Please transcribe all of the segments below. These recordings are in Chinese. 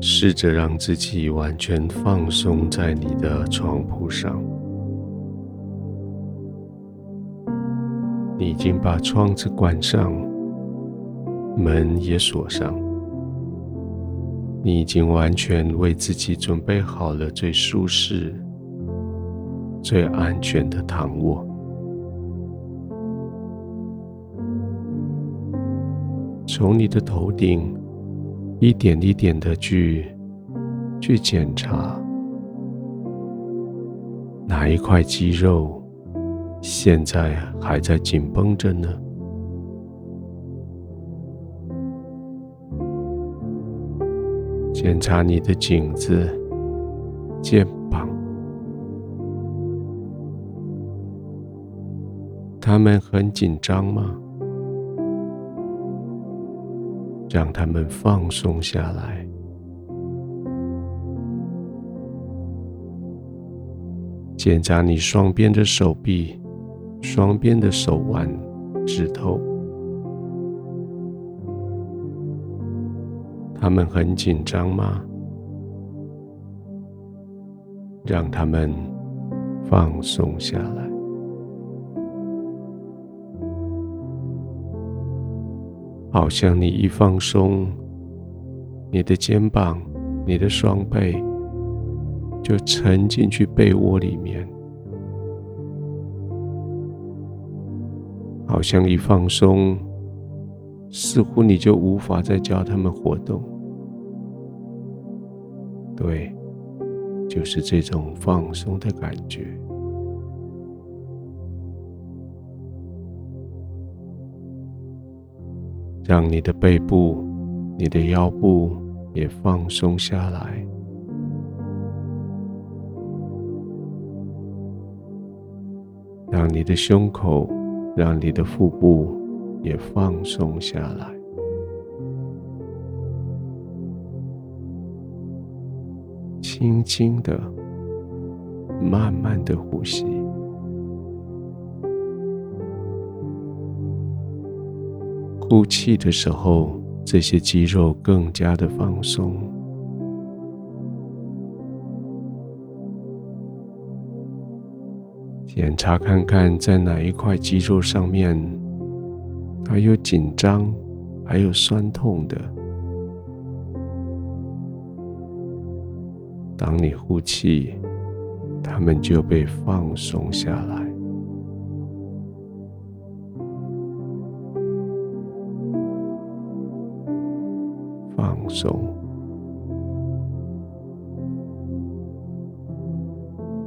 试着让自己完全放松在你的床铺上。你已经把窗子关上，门也锁上。你已经完全为自己准备好了最舒适、最安全的躺卧。从你的头顶一点一点的去去检查，哪一块肌肉现在还在紧绷着呢？检查你的颈子、肩膀，他们很紧张吗？让他们放松下来。检查你双边的手臂、双边的手腕、指头。他们很紧张吗？让他们放松下来。好像你一放松，你的肩膀、你的双背就沉进去被窝里面。好像一放松。似乎你就无法再叫他们活动，对，就是这种放松的感觉。让你的背部、你的腰部也放松下来，让你的胸口、让你的腹部。也放松下来，轻轻的、慢慢的呼吸。呼气的时候，这些肌肉更加的放松。检查看看，在哪一块肌肉上面。还有紧张，还有酸痛的。当你呼气，它们就被放松下来。松，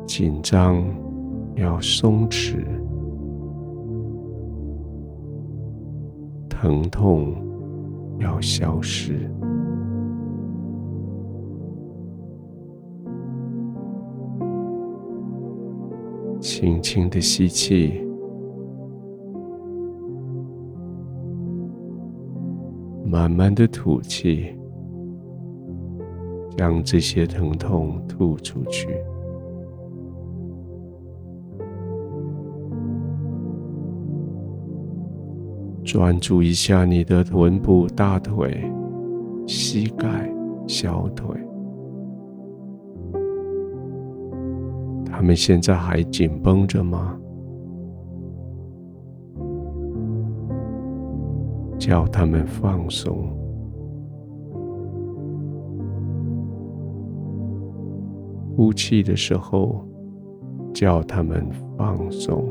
紧张要松弛。疼痛要消失，轻轻的吸气，慢慢的吐气，将这些疼痛吐出去。专注一下你的臀部、大腿、膝盖、小腿，他们现在还紧绷着吗？叫他们放松。呼气的时候，叫他们放松。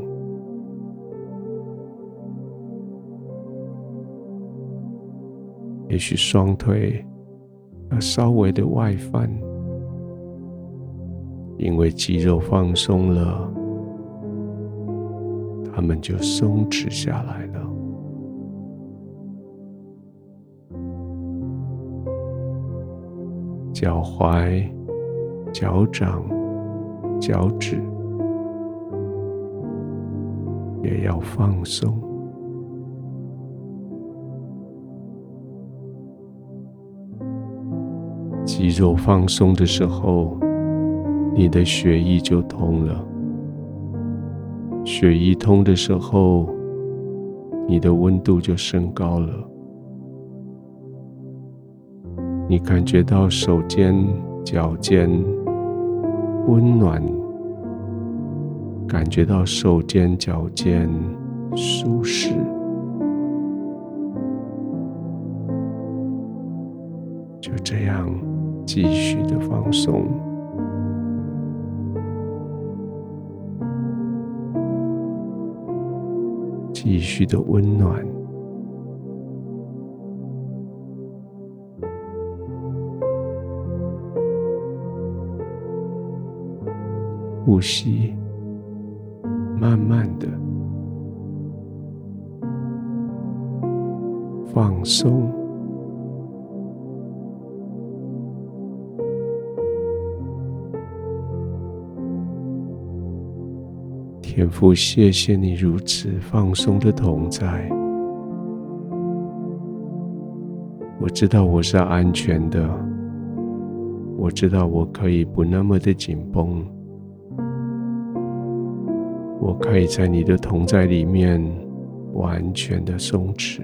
也许双腿要稍微的外翻，因为肌肉放松了，他们就松弛下来了。脚踝、脚掌、脚趾也要放松。肌肉放松的时候，你的血液就通了。血液通的时候，你的温度就升高了。你感觉到手尖、脚尖温暖，感觉到手尖、脚尖舒适，就这样继续的放松。继续的温暖，呼吸，慢慢的放松。天父，谢谢你如此放松的同在。我知道我是安全的，我知道我可以不那么的紧绷，我可以在你的同在里面完全的松弛，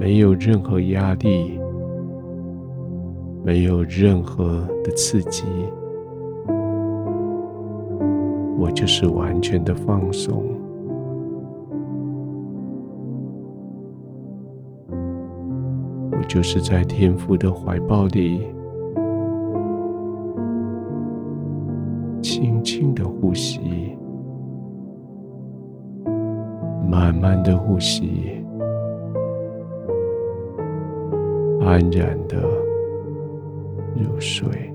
没有任何压力。没有任何的刺激，我就是完全的放松。我就是在天父的怀抱里，呼吸，慢慢的呼吸，安然的。入睡。